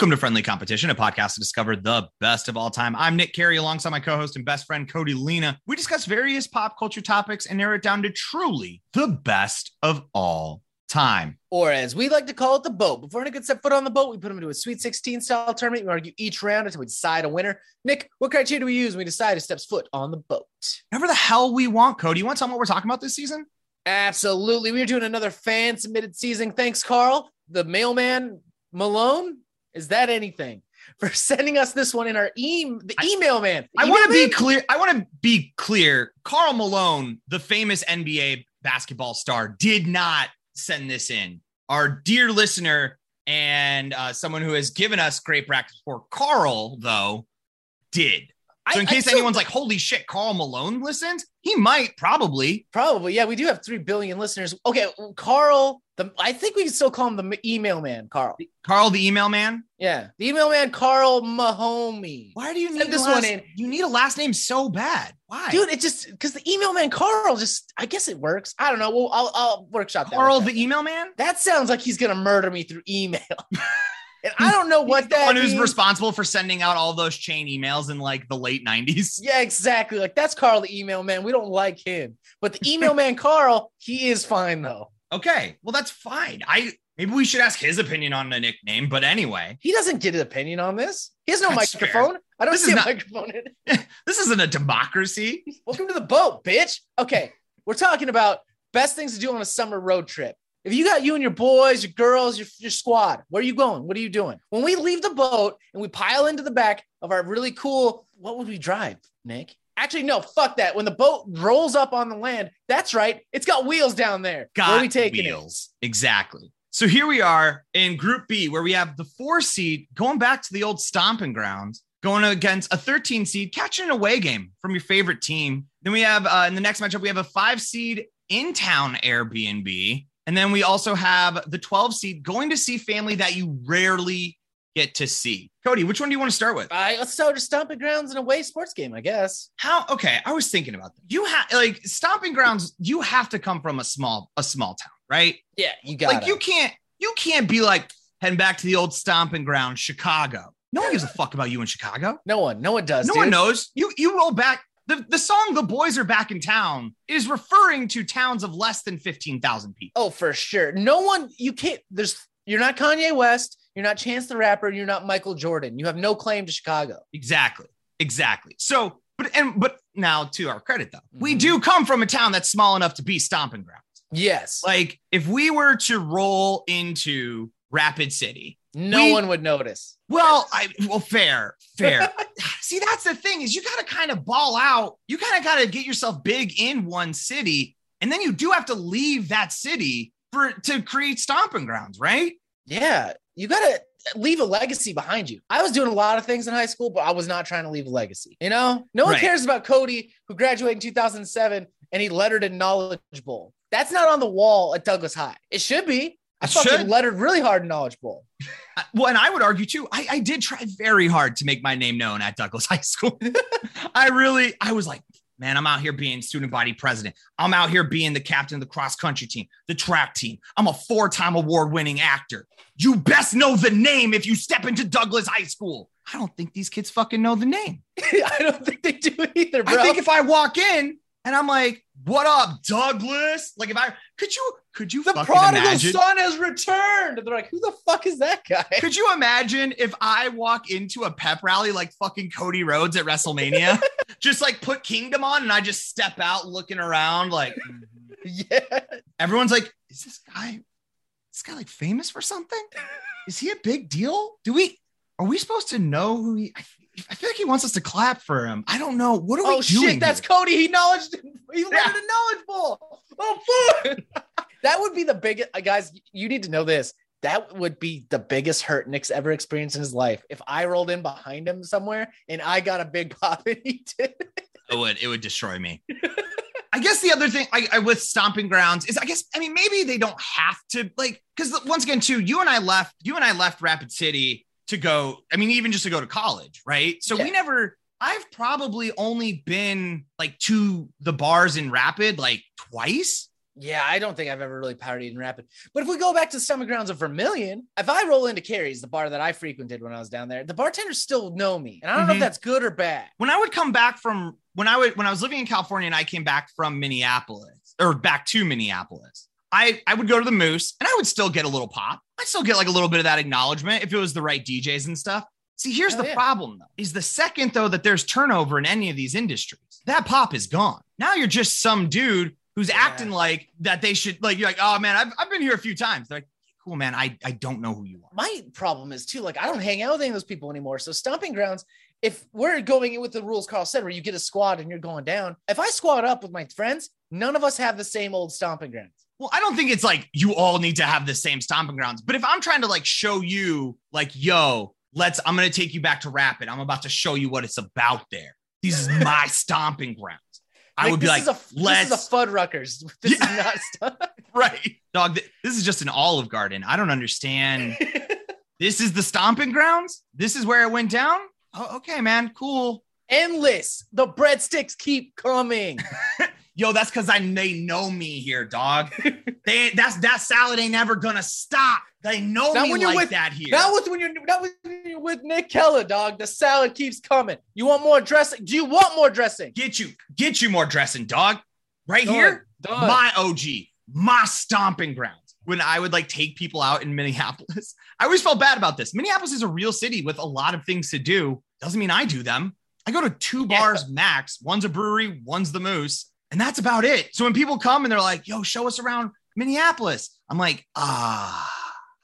Welcome to Friendly Competition, a podcast to discover the best of all time. I'm Nick Carey, alongside my co-host and best friend Cody Lena. We discuss various pop culture topics and narrow it down to truly the best of all time. Or as we like to call it, the boat. Before anyone can set foot on the boat, we put them into a Sweet 16 style tournament. We argue each round until we decide a winner. Nick, what criteria do we use when we decide who steps foot on the boat? Whatever the hell we want, Cody. You want to tell them what we're talking about this season? Absolutely. We are doing another fan submitted season. Thanks, Carl. The mailman Malone. Is that anything? For sending us this one in our e- the email man. The I want to be clear. I want to be clear. Karl Malone, the famous NBA basketball star, did not send this in. Our dear listener and uh, someone who has given us great practice for Carl, though, did. So in I case still- anyone's like, "Holy shit, Karl Malone listens," he might probably. Probably, yeah. We do have three billion listeners. Okay, Carl. The I think we can still call him the email man, Carl. Carl, the email man. Yeah, the email man, Carl Mahomey. Why do you Send need this last, one in. You need a last name so bad. Why, Dude, it just because the email man, Carl, just I guess it works. I don't know. Well, I'll, I'll workshop that. Carl, the email man. that sounds like he's gonna murder me through email. and I don't know what He's the that one who's means. responsible for sending out all those chain emails in like the late '90s. Yeah, exactly. Like that's Carl, the email man. We don't like him, but the email man, Carl, he is fine though. Okay, well that's fine. I maybe we should ask his opinion on the nickname, but anyway, He doesn't get an opinion on this. He has no That's fair. microphone. I don't This see a not- microphone in this isn't a democracy. Welcome to the boat, bitch. Okay, we're talking about best things to do on a summer road trip. If you got you and your boys, your girls, your, your squad, where are you going? What are you doing? When we leave the boat and we pile into the back of our really cool, what would we drive, Nick? Actually, no, fuck that. When the boat rolls up on the land, that's right. It's got wheels down there. Got where are we taking wheels. Exactly. So here we are in Group B, where we have the four seed going back to the old stomping grounds, going against a 13 seed, catching an away game from your favorite team. Then we have uh, in the next matchup, we have a five seed in town Airbnb. And then we also have the 12 seed going to see family that you rarely get to see. Cody, which one do you want to start with? All right, let's start with stomping grounds and a away sports game, I guess. How okay, I was thinking about that. You have like stomping grounds, you have to come from a small a small town, right? Yeah, you got like you can't you can't be like heading back to the old stomping ground, Chicago. No one gives a fuck about you in Chicago. No one, no one does. No dude. one knows. You you roll back. The, the song The Boys Are Back in Town is referring to towns of less than 15,000 people. Oh, for sure. No one, you can't, there's, you're not Kanye West, you're not Chance the Rapper, you're not Michael Jordan. You have no claim to Chicago. Exactly. Exactly. So, but and but now to our credit though, we Mhm. do come from a town that's small enough to be stomping grounds. Yes. Like if we were to roll into Rapid City, no we- one would notice. Well, I well, fair, fair. See, that's the thing is you got to kind of ball out. You kind of got to get yourself big in one city, and then you do have to leave that city for to create stomping grounds, right? Yeah. You got to leave a legacy behind you. I was doing a lot of things in high school, but I was not trying to leave a legacy. You know, no one Right. cares about Cody who graduated in 2007 and he lettered in Knowledge Bowl. That's not on the wall at Douglas High. It should be. I It fucking should. lettered really hard in Knowledge Bowl. Well, and I would argue too. I, I did try very hard to make my name known at Douglas High School. I really, I was like, man, I'm out here being student body president. I'm out here being the captain of the cross country team, the track team. I'm a four time award winning actor. You best know the name if you step into Douglas High School. I don't think these kids fucking know the name. I don't think they do either, bro. I think if I walk in and I'm like, "What up, Douglas?" Like if I could you could you the prodigal imagine? son has returned. And they're like, who the fuck is that guy? Could you imagine if I walk into a pep rally like fucking Cody Rhodes at WrestleMania, just like put Kingdom on and I just step out looking around like yeah. everyone's like, "Is this guy this guy like famous for something? Is he a big deal? Do we are we supposed to know who he I I feel like he wants us to clap for him. I don't know. What are we Oh doing? shit, that's here? Cody. He knowledge he learned Yeah. a knowledge ball. Oh fuck. that would be the biggest uh, guys, you need to know this. That would be the biggest hurt Nick's ever experienced in his life. If I rolled in behind him somewhere and I got a big pop and he did. it would it would destroy me. I guess the other thing I, I with stomping grounds is I guess I mean maybe they don't have to like because once again too you and I left you and I left Rapid City to go I mean even just to go to college right so we never I've probably only been like to the bars in Rapid like twice Yeah, I don't think I've ever really partied in Rapid. But if we go back to the stomach grounds of Vermillion, if I roll into Carrie's, the bar that I frequented when I was down there, the bartenders still know me. And I don't know Mhm. if that's good or bad. When I would come back from when I would when I was living in California and I came back from Minneapolis or back to Minneapolis, I I would go to the Moose and I would still get a little pop. I'd still get like a little bit of that acknowledgement if it was the right DJs and stuff. See, here's Hell the yeah. problem though: is the second though that there's turnover in any of these industries, that pop is gone. Now you're just some dude who's Yeah. acting like that they should like you're like, oh man, I've, I've been here a few times. They're like, cool, man. I, I don't know who you are. My problem is too, like, I don't hang out with any of those people anymore. So, stomping grounds, if we're going in with the rules Carl said, where you get a squad and you're going down, if I squad up with my friends, none of us have the same old stomping grounds. Well, I don't think it's like you all need to have the same stomping grounds. But if I'm trying to like show you, like, yo, let's, I'm going to take you back to Rapid. I'm about to show you what it's about there. This is my stomping grounds. I would be this like, is a, let's, this is a Fuddruckers. This Yeah. is not stuff. right. Dog, th- this is just an Olive Garden. I don't understand. this is the stomping grounds. This is where it went down. Oh, okay, man. Cool. Endless. The breadsticks keep coming. Yo, that's because I they know me here, dog. they that's that salad ain't ever gonna stop. They know me when you're like with- that here. Not with when you're not with, when you're with Nick Keller, dog. The salad keeps coming. You want more dressing? Do you want more dressing? get you get you more dressing, dog. Right Done. here, Done. my OG, my stomping grounds. When I would like take people out in Minneapolis, I always felt bad about this. Minneapolis is a real city with a lot of things to do. Doesn't mean I do them. I go to two Yeah. bars max. One's a brewery, one's the Moose, and that's about it. So when people come and they're like, "Yo, show us around Minneapolis," I'm like, "Ah."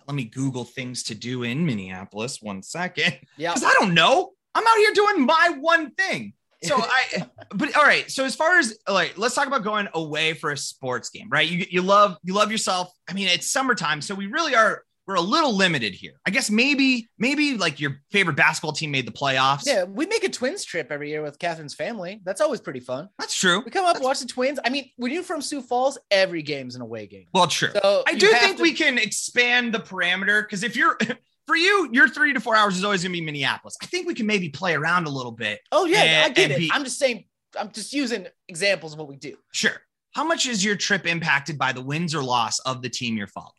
Let me Google things to do in Minneapolis. One second yeah. because I don't know. I'm out here doing my one thing. So I, but all right. So as far as like, let's talk about going away for a sports game, right? You you love you love yourself. I mean, it's summertime, so we really are we're a little limited here. I guess maybe maybe like your favorite basketball team made the playoffs. Yeah, we make a twins trip every year with Catherine's family. That's always pretty fun. that's true. We come up, watch the twins. I mean, when you're from Sioux Falls, every game's an away game. Well, true. So I do think to- we can expand the parameter because if you're for you, your three to four hours is always going to be Minneapolis. I think we can maybe play around a little bit. Oh yeah, and- I get it. be- I'm just saying. I'm just using examples of what we do. Sure. How much is your trip impacted by the wins or loss of the team you're following?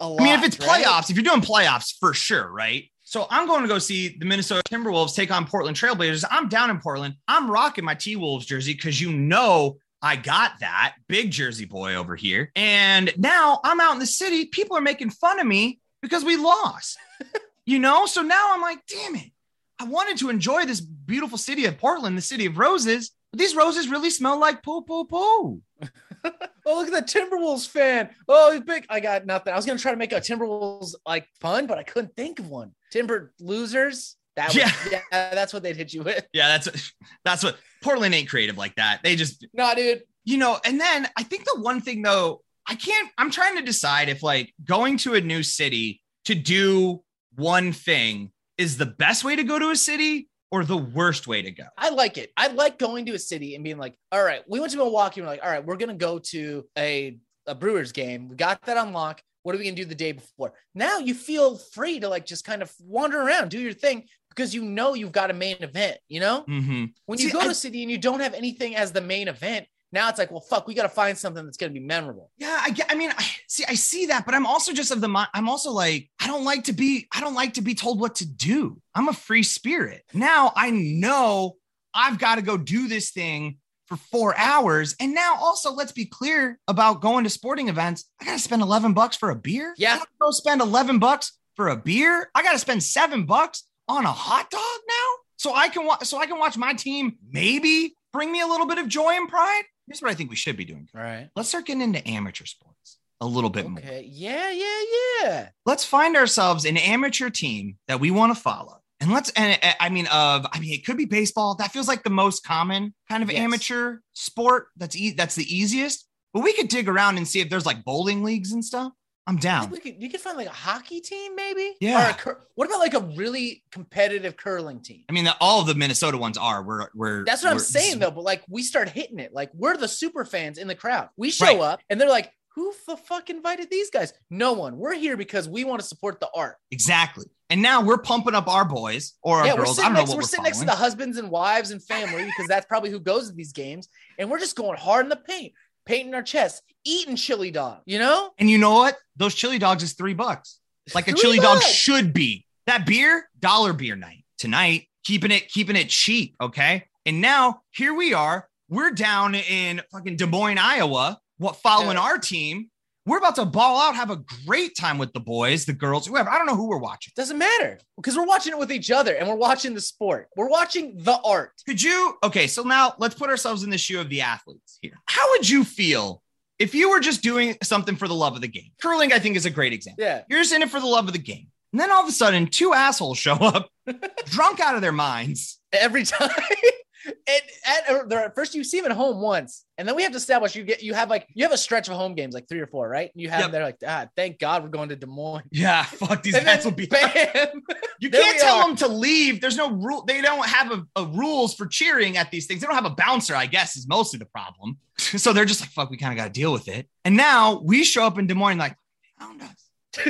Lot. I mean, if it's right? playoffs, if you're doing playoffs for sure, right? So I'm going to go see the Minnesota Timberwolves take on Portland Trailblazers. I'm down in Portland. I'm rocking my T Wolves jersey because you know I got that big jersey boy over here. And now I'm out in the city. People are making fun of me because we lost, you know? So now I'm like, damn it. I wanted to enjoy this beautiful city of Portland, the city of roses. But these roses really smell like poo, poo, poo. Oh, look at the Timberwolves fan. Oh, he's big. I got nothing. I was gonna try to make a Timberwolves like fun, but I couldn't think of one. Timber losers. That was, Yeah. yeah. that's what they'd hit you with. Yeah, that's that's what Portland ain't creative like that. They just Nah, dude. you know, and then I think the one thing though, I can't, I'm trying to decide if like going to a new city to do one thing is the best way to go to a city or the worst way to go. I like it. I like going to a city and being like, all right, we went to Milwaukee. And we're like, all right, we're gonna go to a, a Brewers game. We got that on lock. What are we gonna do the day before? Now you feel free to like just kind of wander around, do your thing because you know you've got a main event. You know, Mm-hmm. when you go I- to a city and you don't have anything as the main event, now it's like, well, fuck, we got to find something that's gonna be memorable. Yeah, I get, I mean, I see, I see that, but I'm also just of the mind. I'm also like, I don't like to be, I don't like to be told what to do. I'm a free spirit. Now I know I've got to go do this thing for four hours. And now also, let's be clear about going to sporting events. I got to spend 11 bucks for a beer. Yeah. I gotta go spend 11 bucks for a beer. I got to spend seven bucks on a hot dog now. So I can watch, so I can watch my team maybe bring me a little bit of joy and pride. Here's what I think we should be doing All right. let's start getting into amateur sports a little bit more. Okay. Yeah. Yeah. Yeah. Let's find ourselves an amateur team that we want to follow. And let's, and I mean, of, I mean, it could be baseball. That feels like the most common kind of Yes. amateur sport. That's e- that's the easiest. But we could dig around and see if there's like bowling leagues and stuff. I'm down. we could, you could find like a hockey team, maybe. Yeah. Or a cur- what about like a really competitive curling team? I mean, the, all of the Minnesota ones are. We're, we're That's what I'm saying though. But like we start hitting it. Like we're the super fans in the crowd. We show Right. up and they're like, who the fuck invited these guys? No one. We're here because we want to support the art. Exactly. And now we're pumping up our boys or our yeah, we're girls. I sitting, don't know next, what we're we're sitting next to the husbands and wives and family because that's probably who goes to these games. And we're just going hard in the paint. Painting our chests, eating chili dog. You know, And you know what? Those chili dogs is three bucks. Like a chili dog should be. That beer, dollar beer night tonight, keeping it, keeping it cheap. Okay. And now here we are. We're down in fucking Des Moines, Iowa. What following Yeah. our team? We're about to ball out, have a great time with the boys, the girls, whoever. I don't know who we're watching. doesn't matter because we're watching it with each other and we're watching the sport. We're watching the art. Could you? Okay, so now let's put ourselves in the shoe of the athletes here. How would you feel if you were just doing something for the love of the game? Curling, I think, is a great example. Yeah. You're just in it for the love of the game. And then all of a sudden, two assholes show up, drunk out of their minds. every time. and at, they're- first you see them at home once, and then we have to establish you get you have like you have a stretch of home games like three or four, right? You have Yep. they're like, ah, thank God we're going to Des Moines. Yeah, fuck these guys will be. bam. You can't tell are. them to leave. There's no rule. They don't have a, a rules for cheering at these things. They don't have a bouncer. I guess is mostly the problem. so they're just like, fuck, we kind of got to deal with it. And now we show up in Des Moines like, found us.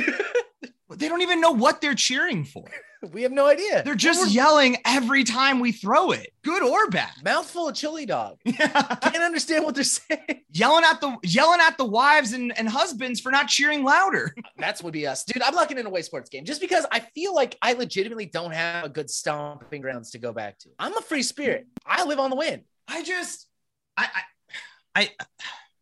they don't even know what they're cheering for. we have no idea. They're just yelling every time we throw it, good or bad. mouthful of chili dog. Can't understand what they're saying. yelling at the yelling at the wives and, and husbands for not cheering louder. That's would be us, dude. I'm not getting an away sports game just because I feel like I legitimately don't have a good stomping grounds to go back to. I'm a free spirit. I live on the wind. I just I I, I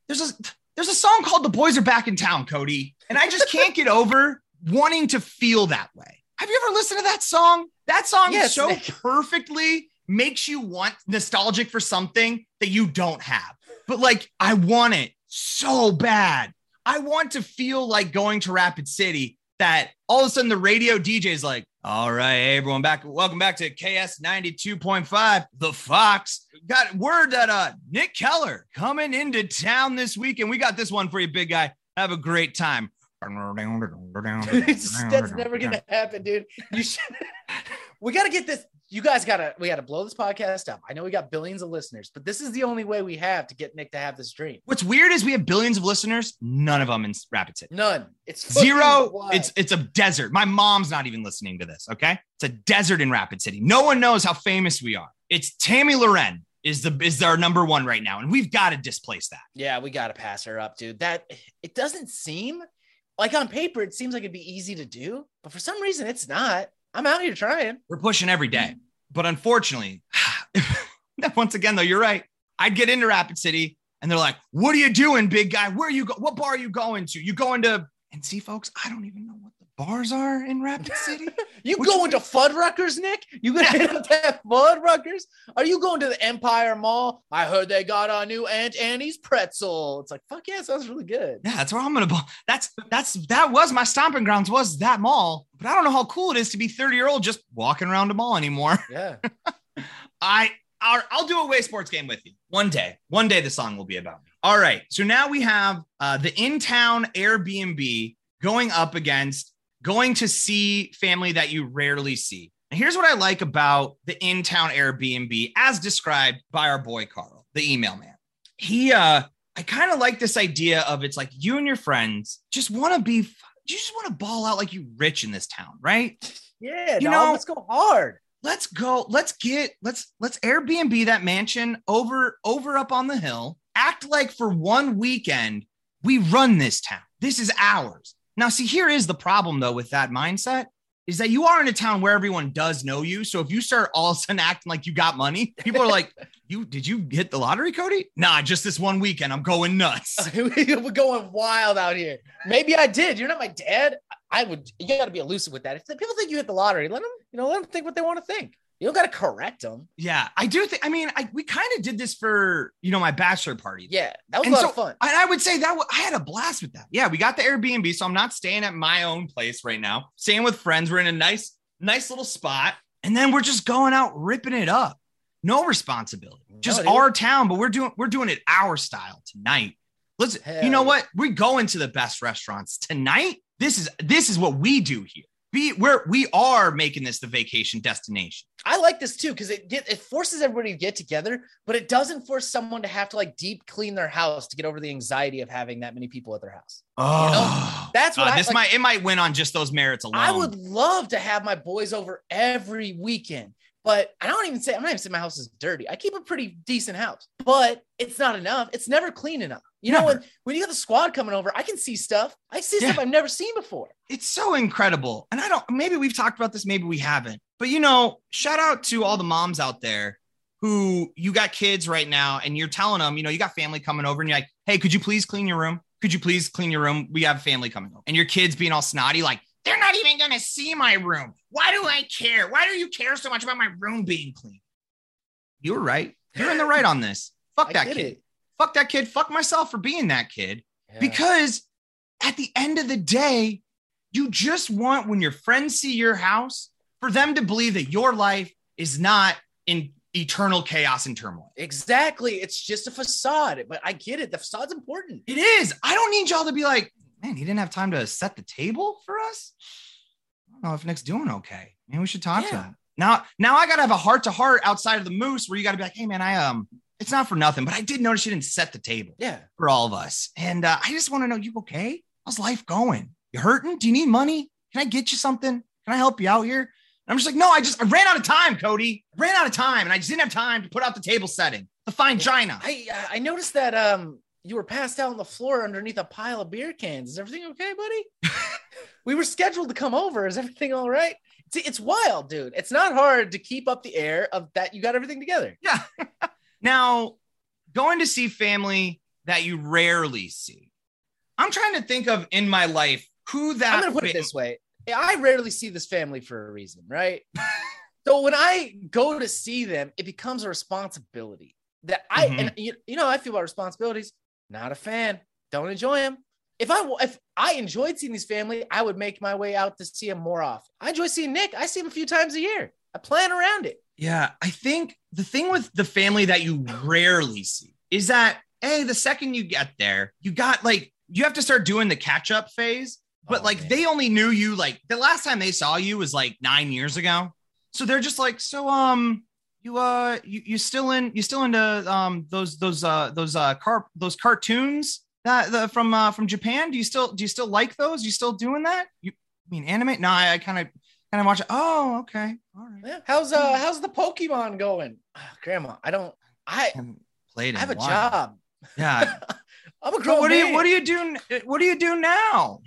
there's a there's a song called The Boys Are Back in Town, Cody. And I just can't get over wanting to feel that way. Have you ever listened to that song? That song Yes, so perfectly makes you want nostalgic for something that you don't have. But like I want it so bad. I want to feel like going to Rapid City that all of a sudden the radio DJ is like, all right, hey, everyone back. Welcome back to KS 92.5. The Fox got word that uh Nick Keller coming into town this weekend. We got this one for you, big guy. Have a great time. That's never gonna happen, dude. You should. we gotta get this. You guys gotta. We gotta blow this podcast up. I know we got billions of listeners, but this is the only way we have to get Nick to have this dream. What's weird is we have billions of listeners, none of them in Rapid City. None. It's Zero. wild. It's it's a desert. My mom's not even listening to this. Okay, it's a desert in Rapid City. No one knows how famous we are. It's Tammy Loren is the is our number one right now, and we've got to displace that. yeah. We gotta pass her up, dude. That it doesn't seem like on paper it seems like it'd be easy to do, but for some reason it's not. I'm out here trying. We're pushing every day, mm-hmm. but unfortunately, once again though, you're right. I'd get into Rapid City, and they're like, "What are you doing, big guy? Where are you go? What bar are you going to? You going to?" And see, folks, I don't even know bars are in Rapid City. You Which- going to Fuddruckers, Nick? You gonna hit up that Fuddruckers? Are you going to the Empire Mall? I heard they got a new Auntie Anne's pretzel. It's like fuck yeah, sounds really good. Yeah, that's where I'm gonna. ball. That's that's that was my stomping grounds. Was that mall? But I don't know how cool it is to be 30 year old just walking around a mall anymore. Yeah. I I'll, I'll do a way sports game with you one day. One day the song will be about me. All right. So now we have uh, the in town Airbnb going up against going to see family that you rarely see. And here's what I like about the in town Airbnb, as described by our boy Carl, the email man. He uh I kind of like this idea of it's like you and your friends just want to be, you just want to ball out like you rich in this town, right? Yeah, You dog, know- let's go hard. Let's go. Let's get. Let's let's Airbnb that mansion over over up on the hill. Act like for one weekend we run this town. This is ours. Now, see, here is the problem though with that mindset is that you are in a town where everyone does know you. So if you start all of a sudden acting like you got money, people are like, "You did you hit the lottery, Cody?" Nah, just this one weekend. I'm going nuts. We're going wild out here. Maybe I did. You're not my dad. I would. You got to be elusive with that. If people think you hit the lottery, let them. You know, let them think what they want to think. You don't got to correct them. Yeah, I do think. I mean, I we kind of did this for you know my bachelor party. Yeah, that was And a lot so- of fun. And I would say that I had a blast with that. Yeah, we got the Airbnb, so I'm not staying at my own place right now. Staying with friends. We're in a nice, nice little spot, and then we're just going out ripping it up. No responsibility, just dude. our town, but we're doing we're doing it our style tonight. Let's. Hell you know what? We're going to the best restaurants tonight. This is this is what we do here. Be we're we are making this the vacation destination. I like this too because it get, it forces everybody to get together, but it doesn't force someone to have to like deep clean their house to get over the anxiety of having that many people at their house. Oh, That's what Uh, I- this like- might it might win on just those merits alone. I would love to have my boys over every weekend. But I don't even say I'm not even saying my house is dirty. I keep a pretty decent house, but it's not enough. It's never clean enough. You know, when, when you got the squad coming over, I can see stuff. I see Yeah. stuff I've never seen before. it's so incredible. And I don't, maybe we've talked about this, maybe we haven't. But you know, shout out to all the moms out there who you got kids right now and you're telling them, you know, you got family coming over and you're like, hey, could you please clean your room? Could you please clean your room? We have family coming over. And your kids being all snotty, like, they're not even going to see my room. Why do I care? Why do you care so much about my room being clean? You were right. You're in the right on this. Fuck that kid. it. Fuck that kid. Fuck myself for being that kid Yeah. because at the end of the day, you just want when your friends see your house for them to believe that your life is not in eternal chaos and turmoil. exactly. It's just a facade, but I get it. The facade's important. It is. I don't need y'all to be like, man, he didn't have time to set the table for us. I don't know if Nick's doing okay. Maybe we should talk to him. Now, now I gotta have a heart to heart outside of the moose where you gotta be like, hey man, I um, it's not for nothing, but I did notice you didn't set the table. Yeah. for all of us. And uh, I just want to know, you okay? How's life going? You hurting? Do you need money? Can I get you something? Can I help you out here? And I'm just like, no, I just I ran out of time, Cody. I ran out of time, and I just didn't have time to put out the table setting, the fine china. I I noticed that um you were passed out on the floor underneath a pile of beer cans. Is everything okay, buddy? we were scheduled to come over. Is everything all right? It's, it's wild, dude. It's not hard to keep up the air of that you got everything together. Yeah. now, going to see family that you rarely see. I'm trying to think of in my life who that. I'm gonna put it this way. I rarely see this family for a reason, right? so when I go to see them, it becomes a responsibility that I Mhm. and you, you know I feel about responsibilities. Not a fan. Don't enjoy them. If I if I enjoyed seeing his family, I would make my way out to see him more often. I enjoy seeing Nick. I see him a few times a year. I plan around it. Yeah, I think the thing with the family that you rarely see is that hey, the second you get there, you got like you have to start doing the catch up phase. But Oh, like man. they only knew you like the last time they saw you was like nine years ago. So they're just like, so um, you uh, you you still in you still into um those those uh those uh car those cartoons that the from uh from Japan? Do you still do you still like those? You still doing that? You I mean anime? No, I kind of kind of watch it. Oh, okay, all right. Yeah. How's uh how's the Pokemon going? Ah, Grandma, I don't I haven't played. I have a while. job. Yeah. I'm a grown what do you man. what do you do what do you do now?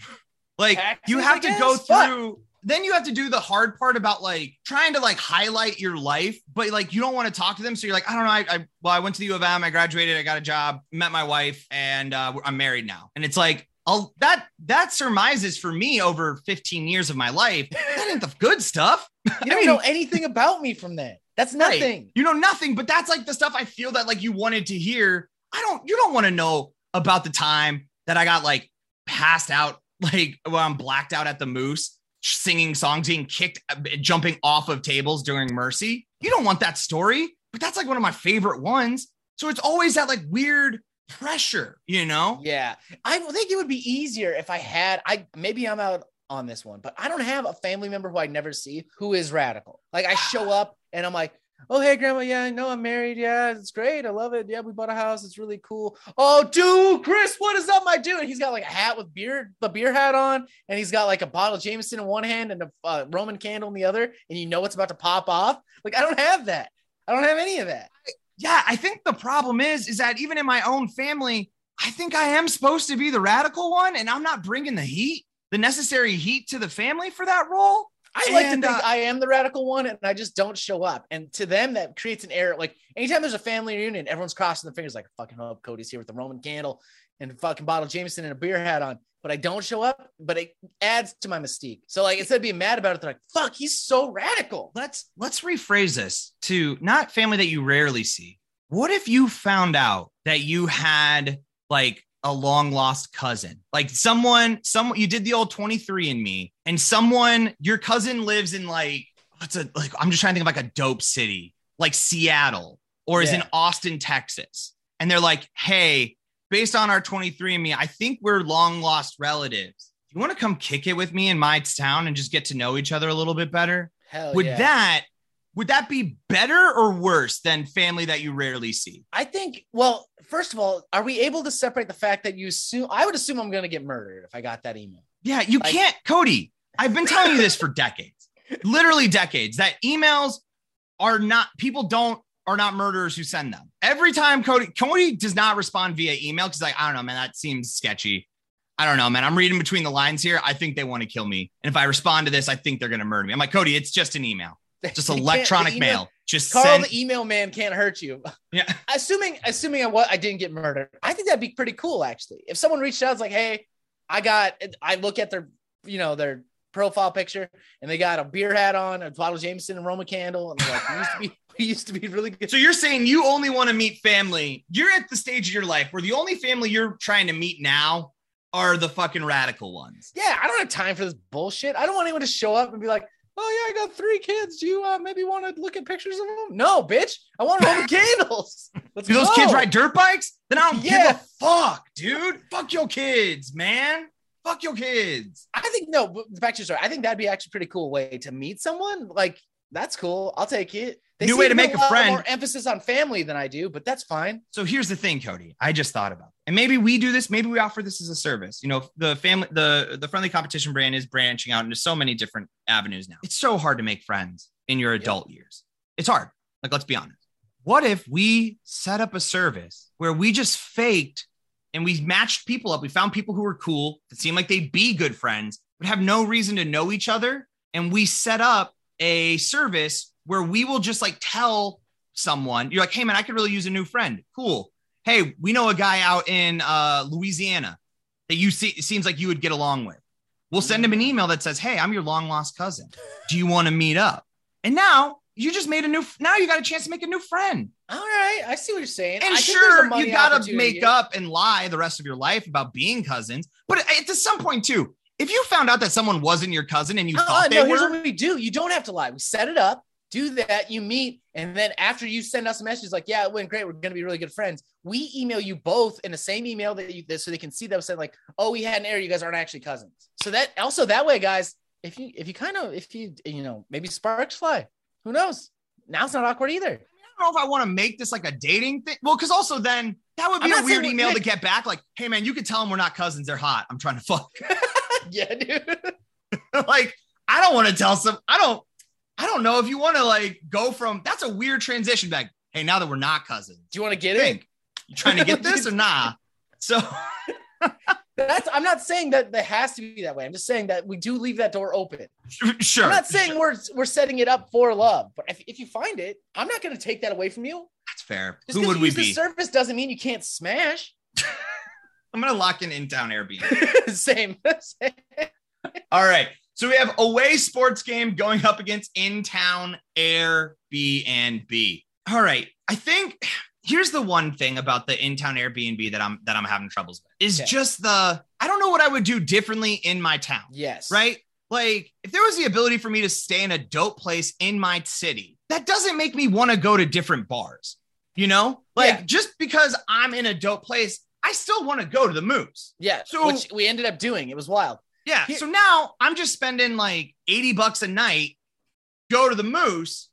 Like Taxes, you I have to go through. Fuck. Then you have to do the hard part about like trying to like highlight your life, but like you don't want to talk to them. So you're like, I don't know. I, I well, I went to the U of M, I graduated, I got a job, met my wife, and uh, I'm married now. And it's like, I'll that that surmises for me over 15 years of my life. That ain't the good stuff. You don't mean- know anything about me from that. That's Right. nothing. You know nothing, but that's like the stuff I feel that like you wanted to hear. I don't, you don't want to know about the time that I got like passed out, like when I'm blacked out at the moose, singing songs, getting kicked, uh, jumping off of tables during Mercy. You don't want that story, but that's like one of my favorite ones. So it's always that like weird pressure, you know? Yeah. I think it would be easier if I had I maybe I'm out on this one, but I don't have a family member who I never see who is radical. Like I show up and I'm like, Oh, hey, grandma. Yeah, I know I'm married. Yeah, it's great. I love it. Yeah, we bought a house. It's really cool. Oh, dude, Chris, what is up, my dude? He's got like a hat with beer, the beer hat on, and he's got like a bottle of Jameson in one hand and a uh, Roman candle in the other, and you know it's about to pop off. Like, I don't have that. I don't have any of that. Yeah, I think the problem is, is that even in my own family, I think I am supposed to be the radical one, and I'm not bringing the heat, the necessary heat to the family for that role. I like And, to think uh, I am the radical one and I just don't show up. And to them, that creates an error. Like anytime there's a family reunion, everyone's crossing their fingers, like, fucking hope Cody's here with the Roman candle and fucking bottle of Jameson and a beer hat on. But I don't show up, but it adds to my mystique. So, like, instead of being mad about it, they're like, fuck, he's so radical. Let's let's rephrase this to not family that you rarely see. What if you found out that you had like a long lost cousin, like someone, someone you did the old 23andMe, and someone your cousin lives in like what's a like I'm just trying to think of like a dope city, like Seattle, or is in Austin, Texas, and they're like, hey, based on our 23andMe, I think we're long lost relatives. You want to come kick it with me in my town and just get to know each other a little bit better? Hell would yeah. that would that be better or worse than family that you rarely see? I think, well, first of all, are we able to separate the fact that you assume, I would assume I'm going to get murdered if I got that email. Yeah, you Like- can't, Cody. I've been telling you this for decades, literally decades. That emails are not people don't are not murderers who send them. Every time Cody Cody does not respond via email because like I don't know, man, that seems sketchy. I don't know, man. I'm reading between the lines here. I think they want to kill me, and if I respond to this, I think they're gonna murder me. I'm like Cody, it's just an email, just electronic email, mail. Just Carl, send- the email man can't hurt you. Yeah. assuming assuming I what I didn't get murdered, I think that'd be pretty cool actually. If someone reached out, it's like, hey, I got. I look at their you know their profile picture and they got a beer hat on, a bottle of Jameson and Roma candle, and they're like, we used to be we used to be really good. So you're saying you only want to meet family. You're at the stage of your life where the only family you're trying to meet now are the fucking radical ones. Yeah, I don't have time for this bullshit. I don't want anyone to show up and be like, "Oh yeah, I got three kids. Do you uh, maybe want to look at pictures of them?" No, bitch. I want Roman candles. Let's Do those kids ride dirt bikes? Then I don't yeah. give a fuck, dude. Fuck your kids, man. Fuck your kids. I think no. Back to your story. I think that'd be actually pretty cool way to meet someone. Like that's cool. I'll take it. They New way to make a, a friend. More emphasis on family than I do, but that's fine. So here's the thing, Cody. I just thought about, it. and maybe we do this. Maybe we offer this as a service. You know, the family, the the friendly competition brand is branching out into so many different avenues now. It's so hard to make friends in your adult yep. years. It's hard. Like, let's be honest. What if we set up a service where we just faked and we matched people up. We found people who were cool that seemed like they'd be good friends, but have no reason to know each other. And we set up a service where we will just like tell someone, you're like, hey man, I could really use a new friend. Cool. Hey, we know a guy out in uh, Louisiana that you see it seems like you would get along with. We'll send him an email that says, Hey, I'm your long lost cousin. Do you want to meet up? And now you just made a new now you got a chance to make a new friend. All right, I see what you're saying. And I sure, you got to make up and lie the rest of your life about being cousins, but at some point too, if you found out that someone wasn't your cousin and you uh, thought they no, were, here's what we do: you don't have to lie. We set it up, do that, you meet, and then after you send us a message like, "Yeah, it went great. We're going to be really good friends." We email you both in the same email that you so they can see that said like, "Oh, we had an error. You guys aren't actually cousins." So that also that way, guys, if you if you kind of if you you know maybe sparks fly, who knows? now it's not awkward either. I don't know if I want to make this like a dating thing. Well, because also then that would be a weird email to get back. Like, hey man, you could tell them we're not cousins. They're hot. I'm trying to fuck. yeah, dude. like, I don't want to tell some. I don't. I don't know if you want to like go from. That's a weird transition back. Hey, now that we're not cousins, do you want to get it? You trying to get this or nah? So that's I'm not saying that that has to be that way. I'm just saying that we do leave that door open. Sure. I'm not saying sure. we're we're setting it up for love, but if, if you find it, I'm not going to take that away from you. That's fair. Just Who would we be? The service doesn't mean you can't smash. I'm going to lock in in town Airbnb. Same. Same. All right. So we have away sports game going up against in town Airbnb. All right. I think here's the one thing about the in-town Airbnb that I'm that I'm having troubles with is just the I don't know what I would do differently in my town. Yes. Right? Like if there was the ability for me to stay in a dope place in my city, that doesn't make me want to go to different bars. You know? Like yeah. just because I'm in a dope place, I still want to go to the Moose. Yeah. So which we ended up doing. It was wild. Yeah. So now I'm just spending like 80 bucks a night, go to the Moose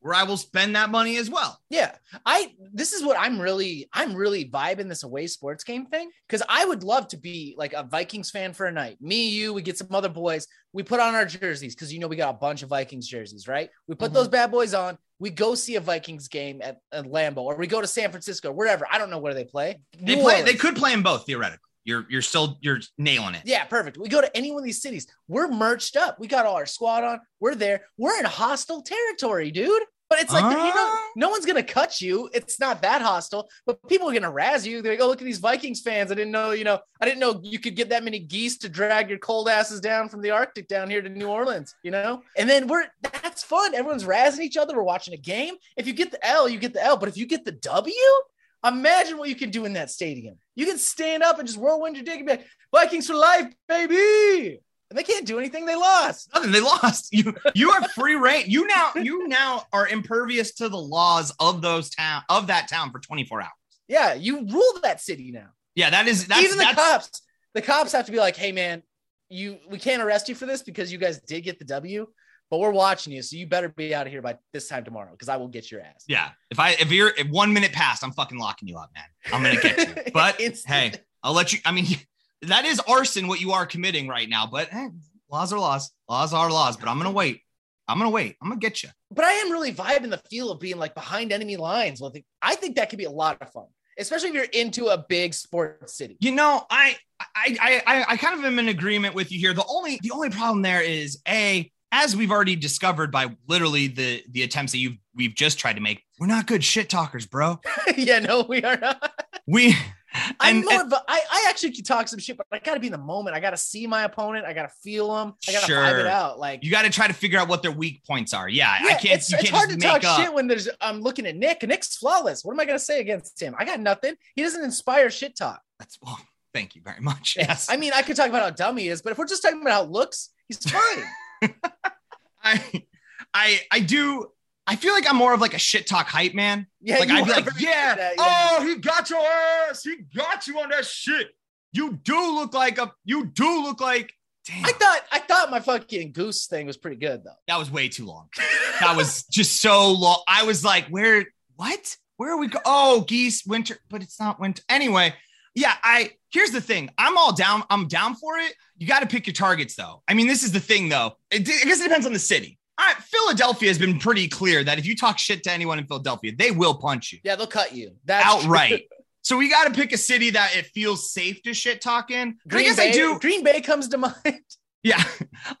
where I will spend that money as well. Yeah. I this is what I'm really I'm really vibing this away sports game thing cuz I would love to be like a Vikings fan for a night. Me, you, we get some other boys, we put on our jerseys cuz you know we got a bunch of Vikings jerseys, right? We put mm-hmm. those bad boys on, we go see a Vikings game at, at Lambeau or we go to San Francisco, wherever. I don't know where they play. They New play Orleans. they could play in both theoretically. You're you're still you're nailing it. Yeah, perfect. We go to any one of these cities. We're merched up. We got all our squad on. We're there. We're in hostile territory, dude. But it's like uh, you know, no one's gonna cut you. It's not that hostile, but people are gonna razz you. They're like, "Oh, look at these Vikings fans! I didn't know, you know, I didn't know you could get that many geese to drag your cold asses down from the Arctic down here to New Orleans, you know." And then we're that's fun. Everyone's razzing each other. We're watching a game. If you get the L, you get the L. But if you get the W, Imagine what you can do in that stadium. You can stand up and just whirlwind your dick and be like, Vikings for life, baby. And they can't do anything. They lost. Nothing. They lost. You you are free reign. You now you now are impervious to the laws of those town of that town for 24 hours. Yeah, you rule that city now. Yeah, that is that's, even the that's, cops. The cops have to be like, hey man, you we can't arrest you for this because you guys did get the W but we're watching you, so you better be out of here by this time tomorrow because I will get your ass. Yeah, if I if you're if one minute past, I'm fucking locking you up, man. I'm gonna get you. But hey, I'll let you. I mean, that is arson what you are committing right now. But hey, laws are laws. Laws are laws. But I'm gonna wait. I'm gonna wait. I'm gonna get you. But I am really vibing the feel of being like behind enemy lines. Well, I think that could be a lot of fun, especially if you're into a big sports city. You know, I I I I kind of am in agreement with you here. The only the only problem there is a as we've already discovered by literally the the attempts that you've we've just tried to make, we're not good shit talkers, bro. yeah, no, we are not. We I'm more and- of a, I, I actually can talk some shit, but I gotta be in the moment. I gotta see my opponent. I gotta feel them. I gotta vibe Sure. it out. Like you got to try to figure out what their weak points are. Yeah, I can't. It's, it's can't hard to talk up. shit when there's I'm looking at Nick. Nick's flawless. What am I gonna say against him? I got nothing. He doesn't inspire shit talk. That's well. Thank you very much. Yes, I mean, I could talk about how dumb he is, but if we're just talking about how it looks, he's fine. I, I, I do. I feel like I'm more of like a shit talk hype man. yeah, like I'd be like, very good yeah, oh, he got your ass. He got you on that shit. You do look like a. You do look like. Damn, I thought I thought my fucking goose thing was pretty good though. that was way too long. That was just so long. I was like, where? What? Where are we? Go- oh, geese, winter, but it's not winter. Anyway, yeah. I here's the thing. I'm all down. I'm down for it. You got to pick your targets, though. I mean, this is the thing, though. It, I guess it depends on the city. Right, Philadelphia has been pretty clear that if you talk shit to anyone in Philadelphia, they will punch you Yeah, they'll cut you. That's true. outright. So we got to pick a city that it feels safe to shit talk in. But I Green guess Bay, I do. Green Bay comes to mind. Yeah,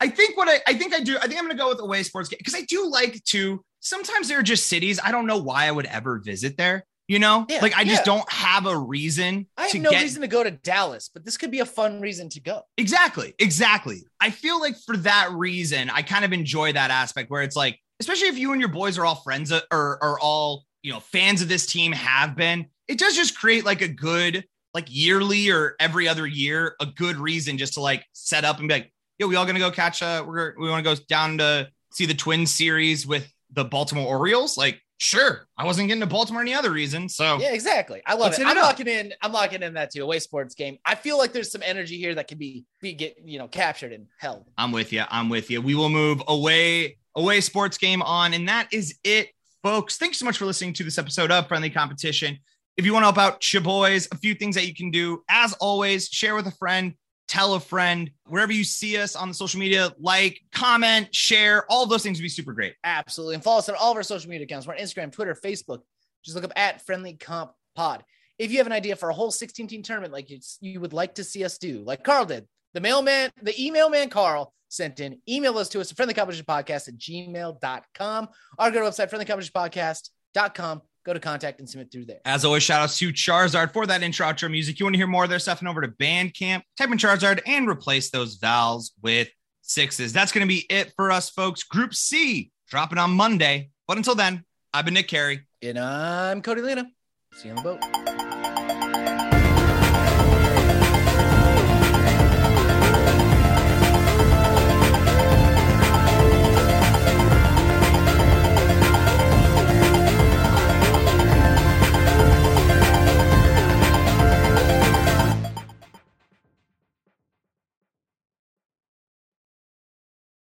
I think what I, I think I do. I think I'm going to go with away sports game. because I do like to. Sometimes there are just cities I don't know why I would ever visit there. You know, Yeah, like I just yeah. don't have a reason I have no get reason to go to Dallas, but this could be a fun reason to go. exactly, exactly. I feel like for that reason, I kind of enjoy that aspect where it's like, especially if you and your boys are all friends uh, or are all you know fans of this team have been. It does just create like a good like yearly or every other year a good reason just to like set up and be like, yo, we all gonna go catch uh we're we want to go down to see the twin series with the Baltimore Orioles. Like, sure. I wasn't getting to Baltimore any other reason. So Yeah, exactly. I love it. it I'm up. locking in. I'm locking in that too. Away sports game. I feel like there's some energy here that can be be get you know captured and held. I'm with you. I'm with you. We will move away away sports game on, and that is it, folks. Thanks so much for listening to this episode of Friendly Competition. If you want to help out your boys, a few things that you can do. As always, share with a friend, tell a friend, wherever you see us on the social media, like, comment, share, all those things would be super great. Absolutely. And follow us on all of our social media accounts. We're on Instagram, Twitter, Facebook. Just look up at Friendly Comp Pod. If you have an idea for a whole 16 team tournament like you, would like to see us do, like Carl did, the mailman, the email man Carl sent in, email us to us at friendlycompetitionpodcast at gmail.com or go to our website, friendlycompetitionpodcast.com. Go to contact and submit through there. As always, shout outs to Charizard for that intro outro music. You want to hear more of their stuff, and over to Bandcamp, type in Charizard and replace those vowels with sixes. That's going to be it for us, folks. Group C dropping on Monday. But until then, I've been Nick Carey. And I'm Cody Lena. See you on the boat.